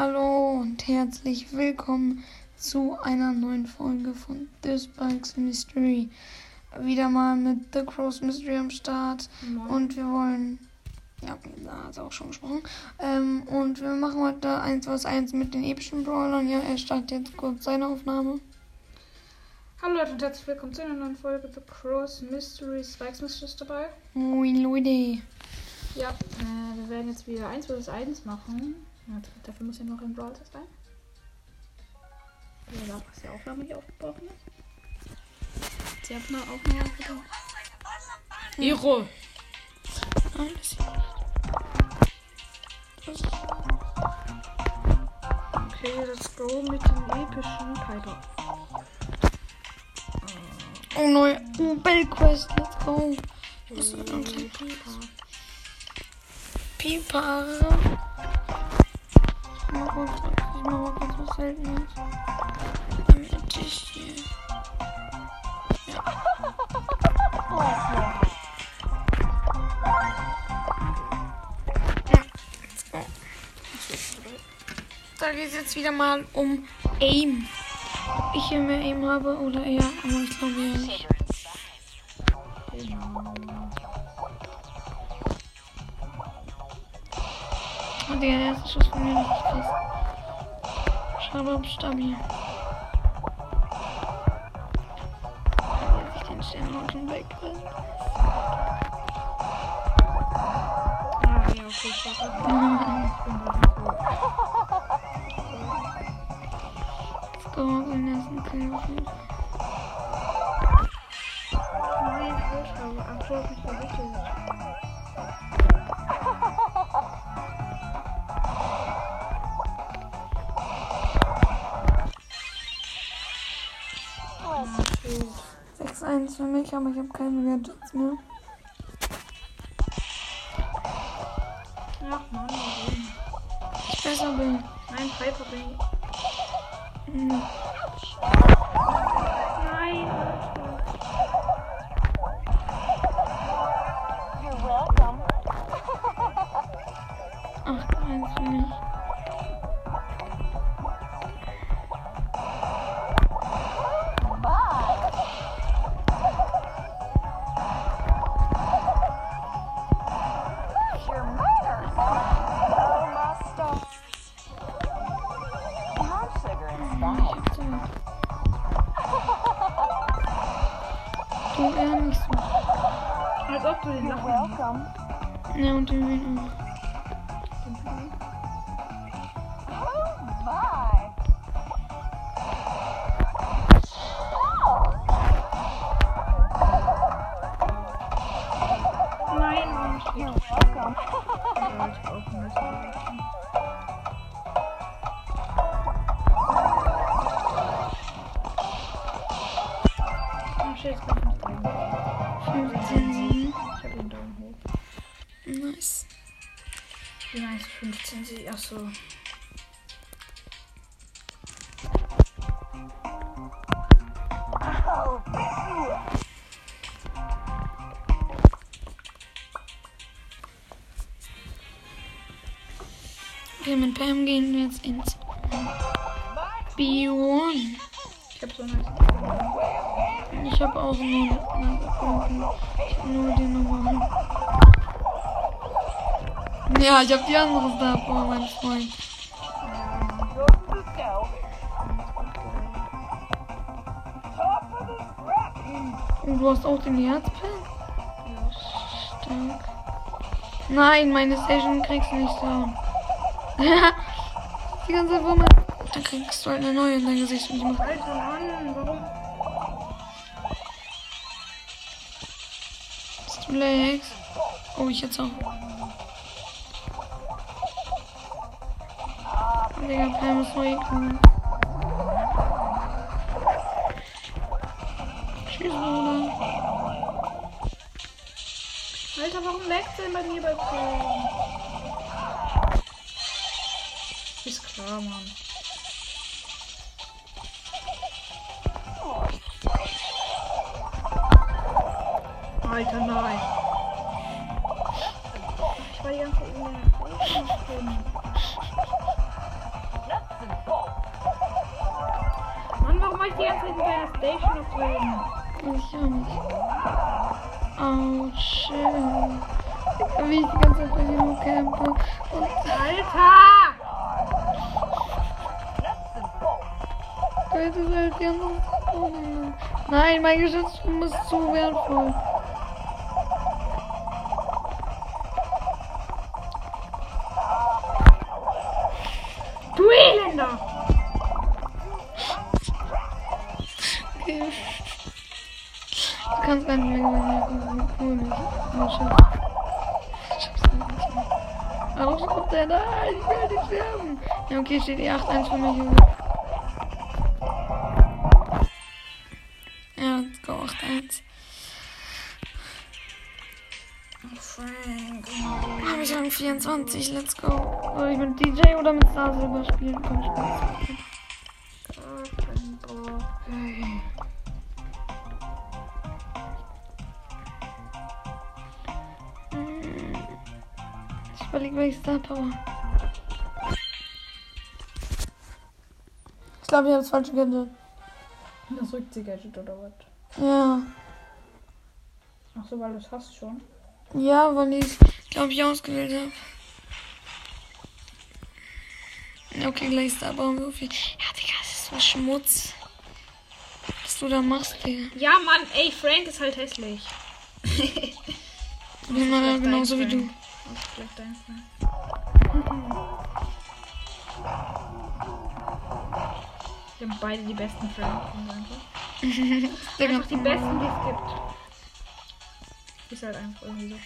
Hallo und herzlich willkommen zu einer neuen Folge von The Spikes Mystery. Wieder mal mit The Crows Mystery am Start. Moin. Und wir wollen. Ja, da hat es auch schon gesprochen. Ähm, und wir machen heute eins was eins mit den epischen Brawlern. Ja, er startet jetzt kurz seine Aufnahme. Hallo Leute und herzlich willkommen zu einer neuen Folge The Cross Mystery Spikes Mystery ist dabei. Moin Leute. Ja, äh, wir werden jetzt wieder 1 vs 1 machen. Ja, dafür muss ja noch ein Brawl Test rein. Ja, da ist die Aufnahme hier aufgebrochen ist. Sie hat eine Aufnahme aufgebrochen. Iro! Das ist Okay, let's go mit dem epischen Piper. Oh, neue. Oh, Bellquest. Let's go. Was ist kurz, ich mach mal kurz was Seltenes. Damit ich hier. Ja. Ja, let's go. Da geht es jetzt wieder mal um Aim. Ob ich hier mehr Aim habe oder eher, aber ich glaube ja nicht. Oh, der erste Schuss von mir ob stabil. Jetzt ich den Stern auch schon weg. Ah, ja, okay, ich. Let's go, den ersten Kill. Nein, Alter, ach, du hast mich 6-1 für mich, aber ich habe keine Gadgets mehr. Ach Mann, warum? Ich. Nein, Piper bin Hm. Als ob du den Lachen welcome. Ja, und den Wien auch. Wie nice, 15 sie. Achso. Okay, mit Pam gehen wir jetzt ins B1. Ich hab so nice. Ich habe auch nur, ich hab nur die Nummer. Ja, ich habe die andere Star Power, mein Freund. Und du hast auch den Herzpin? Ja. Stark. Nein, meine Station kriegst du nicht so. die ganze Wumme. Dann kriegst du halt eine neue in dein Gesicht. Alter Mann, warum? Bist du Lex? Oh, ich jetzt auch. Digga, Pam ist neu gekommen. Tschüss, Bruder. Alter, warum laggt denn bei mir bei Chrome? Ist klar, Mann. Alter, nein. Ich war die ganze Zeit in der Chrome. Station noch drin. Ich auch nicht. Oh, shit. Wie ich die ganze Zeit bei ihm campe. Und Alter! da ist es halt die andere Seite. Nein, mein Geschützturm ist zu wertvoll. Ja, okay, steht die 8-1 für mich. Ja, let's go, 8-1. Frank. Hab ich Rang 24, let's go. Soll ich mit DJ oder mit Star Silber spielen? Komm, ich. Hm. Ich überlege, welche Star Power. Ich glaube, ich habe das falsche Gadget. Das Rückzieh-Gadget oder was? Ja. Ach so, weil du es hast schon. Ja, weil ich glaube ich ausgewählt habe. Okay, gleich Star Power Würfel. Ja, Digga, das ist so Schmutz. Was du da machst, Digga. Ja, Mann, ey, Frank ist halt hässlich. Ich bin mal Vielleicht genauso wie du. Das ist vielleicht dein Frank. Wir haben beide die besten Franks einfach. Die besten, die es gibt. Ist halt einfach irgendwie so.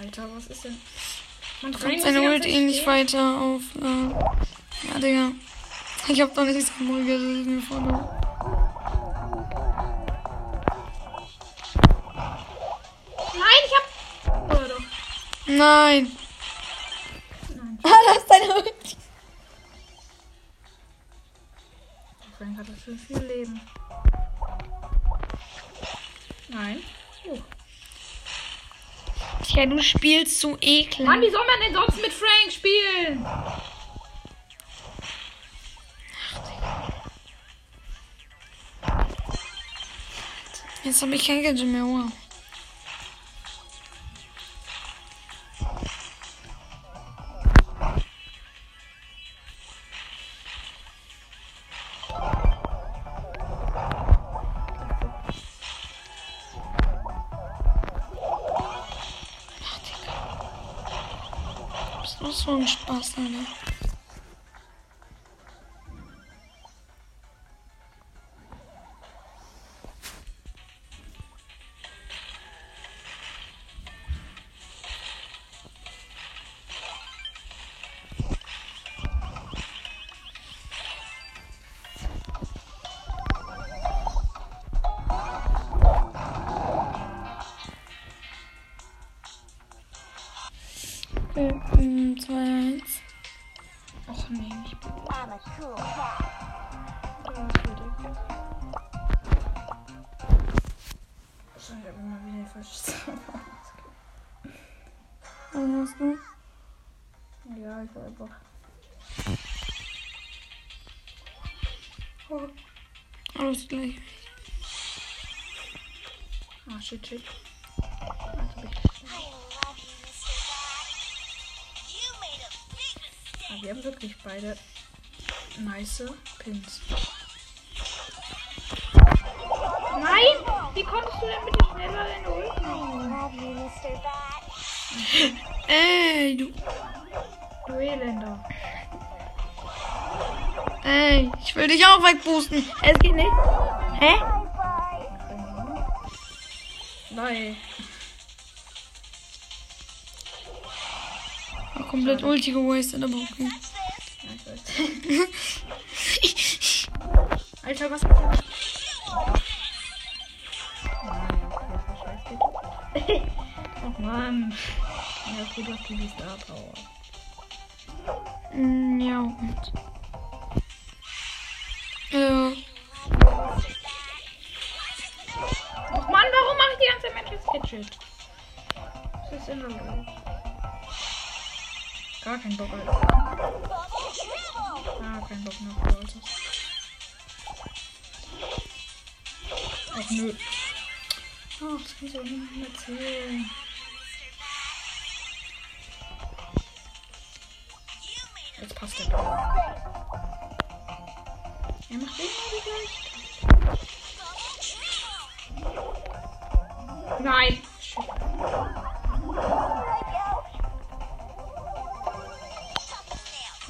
Alter, was ist denn? Man kommt seine Ult nicht weiter auf. Äh, ja, Digga. Ich hab doch nicht so ruhig, das ist mir voll. Nein, ich hab. Oh, doch. Nein, Dafür viel Leben. Nein. Oh. Tja, du spielst zu eklig. Mann, wie soll man denn sonst mit Frank spielen? Jetzt habe ich kein Gadget mehr. Wow. Ein Spaß, Alter? Okay, mm, 2-1. Och nee, nicht bitte. I'm a cool cat. Ich habe immer wieder falsch Zauber. Was hast du? Ja, ich war einfach. Alles gleich. Ah, shit, shit. Also wir haben wirklich beide nice Pins. Nein! Wie konntest du denn bitte schneller deine Ult I love you, Mr. Bat. Ey, du. Du Elender. Ey, ich will dich auch wegboosten. Es geht nicht. Hä? Nein. Komplett Ulti gewastet, aber okay. Alter, was ist? Nein, okay, das. Och Mann. Ja, okay, du hast die Star Power. Mm, ja, und. Ja. Och Mann, warum mache ich die ganze Zeit Matches Gadget? Was ist denn da los? Gar kein Bock, Alter. Gar kein Bock mehr Leute. Ach nö. Ach, das ich auch nicht erzählen. Jetzt passt der Ball. Er macht immer die gleiche. Nein. Shit.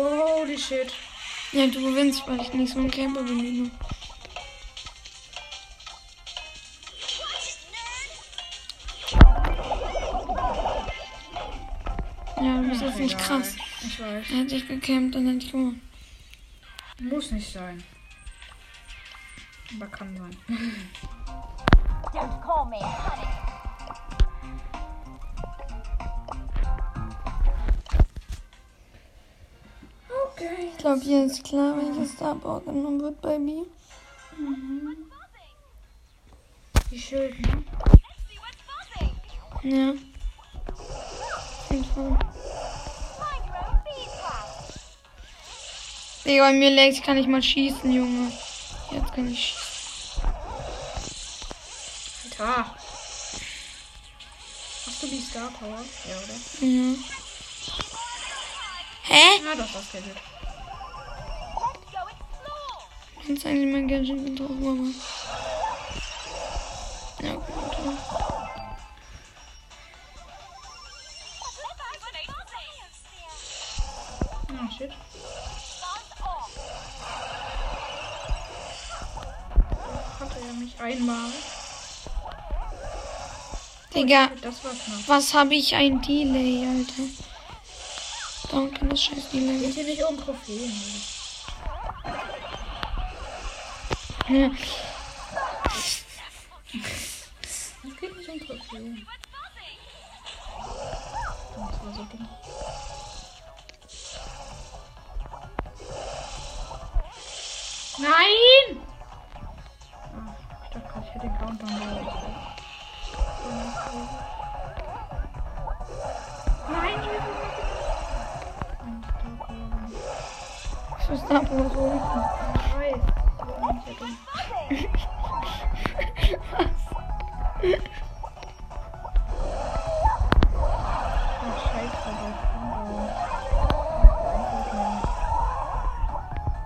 Holy shit. Ja, du gewinnst, weil ich nicht so ein Camper bin wie du. Ja, du bist jetzt nicht krass. Ich weiß. Er hat sich gecampt und dann gewonnen. Muss nicht sein. Aber kann sein. Don't call me honey. Ich glaube, hier ist klar, welches Starboard genommen wird bei B. Die Schild, ne? Ja. Digga, bei mir ich kann nicht mal schießen, Junge. Jetzt kann ich schießen. Alter. Hast du die Star Power? Ja, oder? Ja. Hä? Ja, doch, das Gadget. Let's Kannst eigentlich mein Gadget getroffen, aber. Ja, gut. Ah, shit. Buzz off. Hatte er mich einmal. Digga, Das knapp. was habe ich ein Delay, Alter? Danke, das scheiß Delay. Geht hier nicht um Trophäen. Ja. Es geht nicht um Trophäen. Das war dumm. Nein!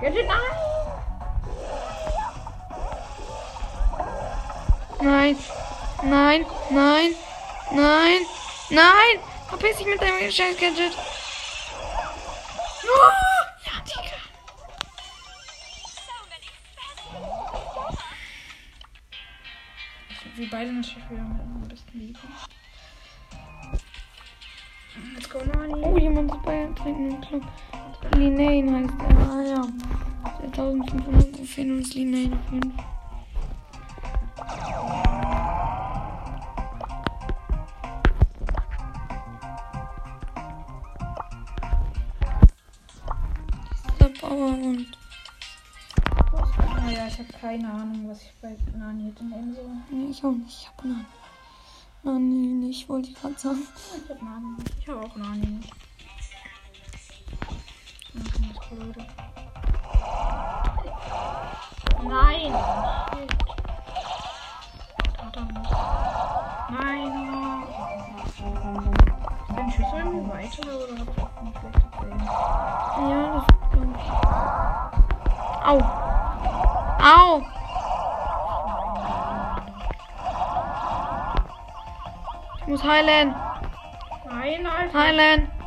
Gadget, nein! Nein, nein, nein, nein, nein! Verpiss dich mit deinem scheiß Gadget. Oh, ja, Digga. Wir beide natürlich wieder am besten liegen. Let's go, Nani. Oh, jemand ist beigetreten im Club. Linane heißt er. Ah ja. 1500 Trophäen und Linane auf jeden Fall. Bauer und Naja, ich habe keine Ahnung, was ich bei Nani hätte nehmen sollen. nee, ich auch nicht. Ich hab Nani. Nani nicht, wollte ich gerade sagen. Ich hab Nani nicht. Ich habe auch Nani nicht. Nein! Nein! Ist dein Schüssel irgendwie weiter oder hab ich auch eine schlechte Play? Ja, das glaube ich. Au! Au! Ich muss heilen. Nein, Alter! Heilen.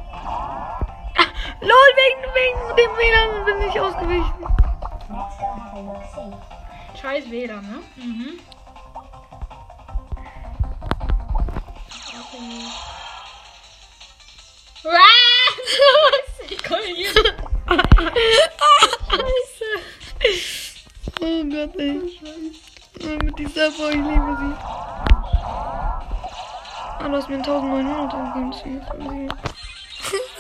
Lol, wegen, wegen dem WLAN bin ich ausgewichen. Scheiß WLAN, ne? Mhm. Ich komme hier. Oh Gott, ey. Oh, mit dieser Boy, ich liebe sie. Ah, du hast mir 1900 gegeben. das ist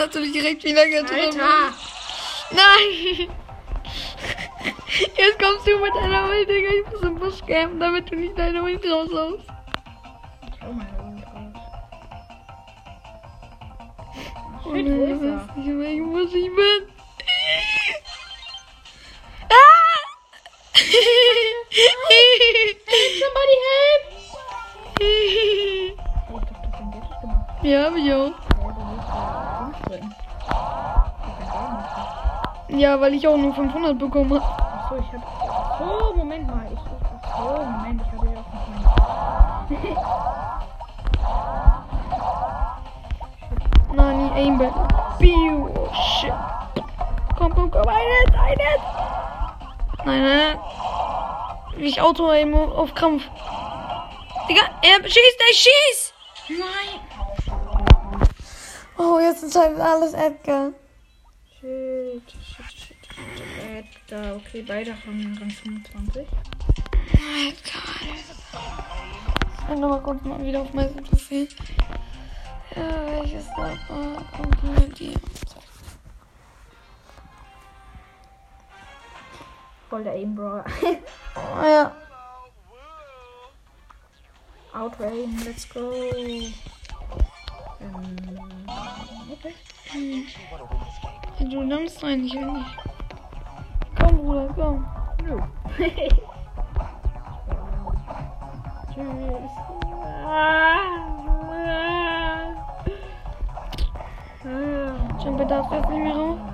hat du mich direkt wieder getroffen. Alter. Nein! Jetzt kommst du mit einer Ult, Digga. Ich muss im Busch campen, damit du nicht deine Ult raushaust. Ich hau meine Ult raus. Shit, wo ist er? Ich weiß nicht, wo ich bin. Ah! Somebody help! Oh, ja, hab ich auch. Ja, weil ich auch nur 500 bekommen habe. Achso, ich hab. Oh, Moment mal. Ich, ich, achso, Moment, ich hatte ja auch nicht meinen. Nani, Aimball. Biu. Oh, shit. Komm, komm, komm. Ein Hit, ein Hit. Nein, nein. Wie ich Auto aim auf Krampf. Digga, er schießt, er schießt. Nein! Oh, jetzt ist halt alles Edgar. Shit, shit, Edgar, okay, beide haben Rang 25. Edgar. Ich will nochmal kurz mal wieder auf mein Profil. Ja, welches da war? Kommt mit dir. Voll der Aim Brawler. Oh, ja. Outrain, let's go. Ähm, okay. Ja, du nimmst rein, ich will nicht. Komm, Bruder, komm. Nö. Tschüss. Jumper darf jetzt nicht mehr raus.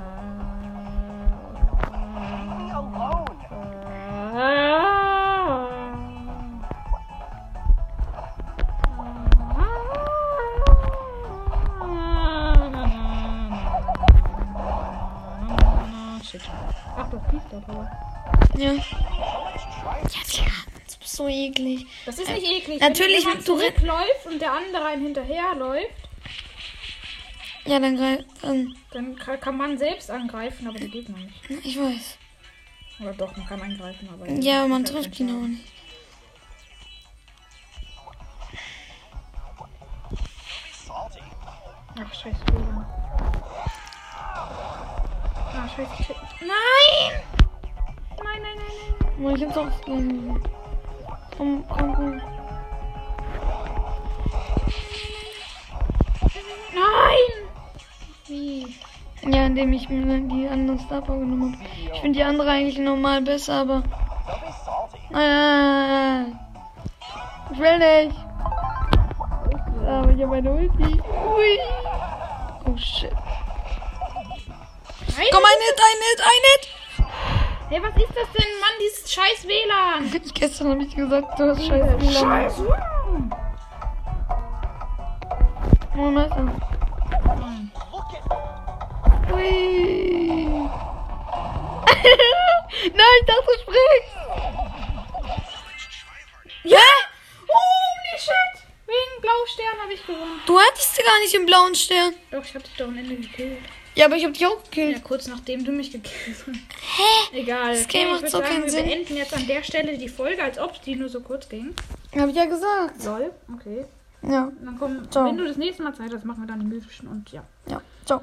Shit. Ach, das piest doch, oder? Ja. Ja, Digga, du bist so eklig. Das ist nicht eklig. natürlich, wenn du zurückläuft und der andere einen hinterherläuft, Ja, dann greif. Dann, dann ka- kann man selbst angreifen, aber der Gegner nicht. ich weiß. Oder doch, man kann angreifen, aber. Ja, man das ist trifft ihn auch nicht. Ach, scheiße. Ah, scheiße. shit. Nein! Nein, nein, nein, nein. Ich hab's auch. Komm, komm, komm. Nein! Wie? Ja, indem ich mir die anderen Star Power genommen habe. Ich finde die andere eigentlich normal besser, aber. Nein. Ich will nicht. Aber ich habe eine Ulti. Ui. Oh shit. Nein! Komm, ein Hit, ein Hit, ein Hit. Hey, was ist das denn, Mann, dieses scheiß WLAN? Gestern habe ich gesagt, du hast scheiße WLAN. Scheiße. Oh, Messer. Ui. Nein, ich dachte, du springst. Ja? Holy shit! Wegen Blaustern habe ich gewonnen. Du hattest sie gar nicht im blauen Stern. Doch, ich habe dich doch am Ende gekillt. Ja, aber ich habe dich auch Ja, gekillt. kurz nachdem du mich gekillt hast. Hä? Egal. Das Game ich macht so keinen wir Sinn. beenden jetzt an der Stelle die Folge, als ob die nur so kurz ging. Hab ich ja gesagt. Lol, okay. Ja, Dann komm, Ciao. wenn du das nächste Mal Zeit hast, machen wir dann die mythischen und ja. ja. Ciao.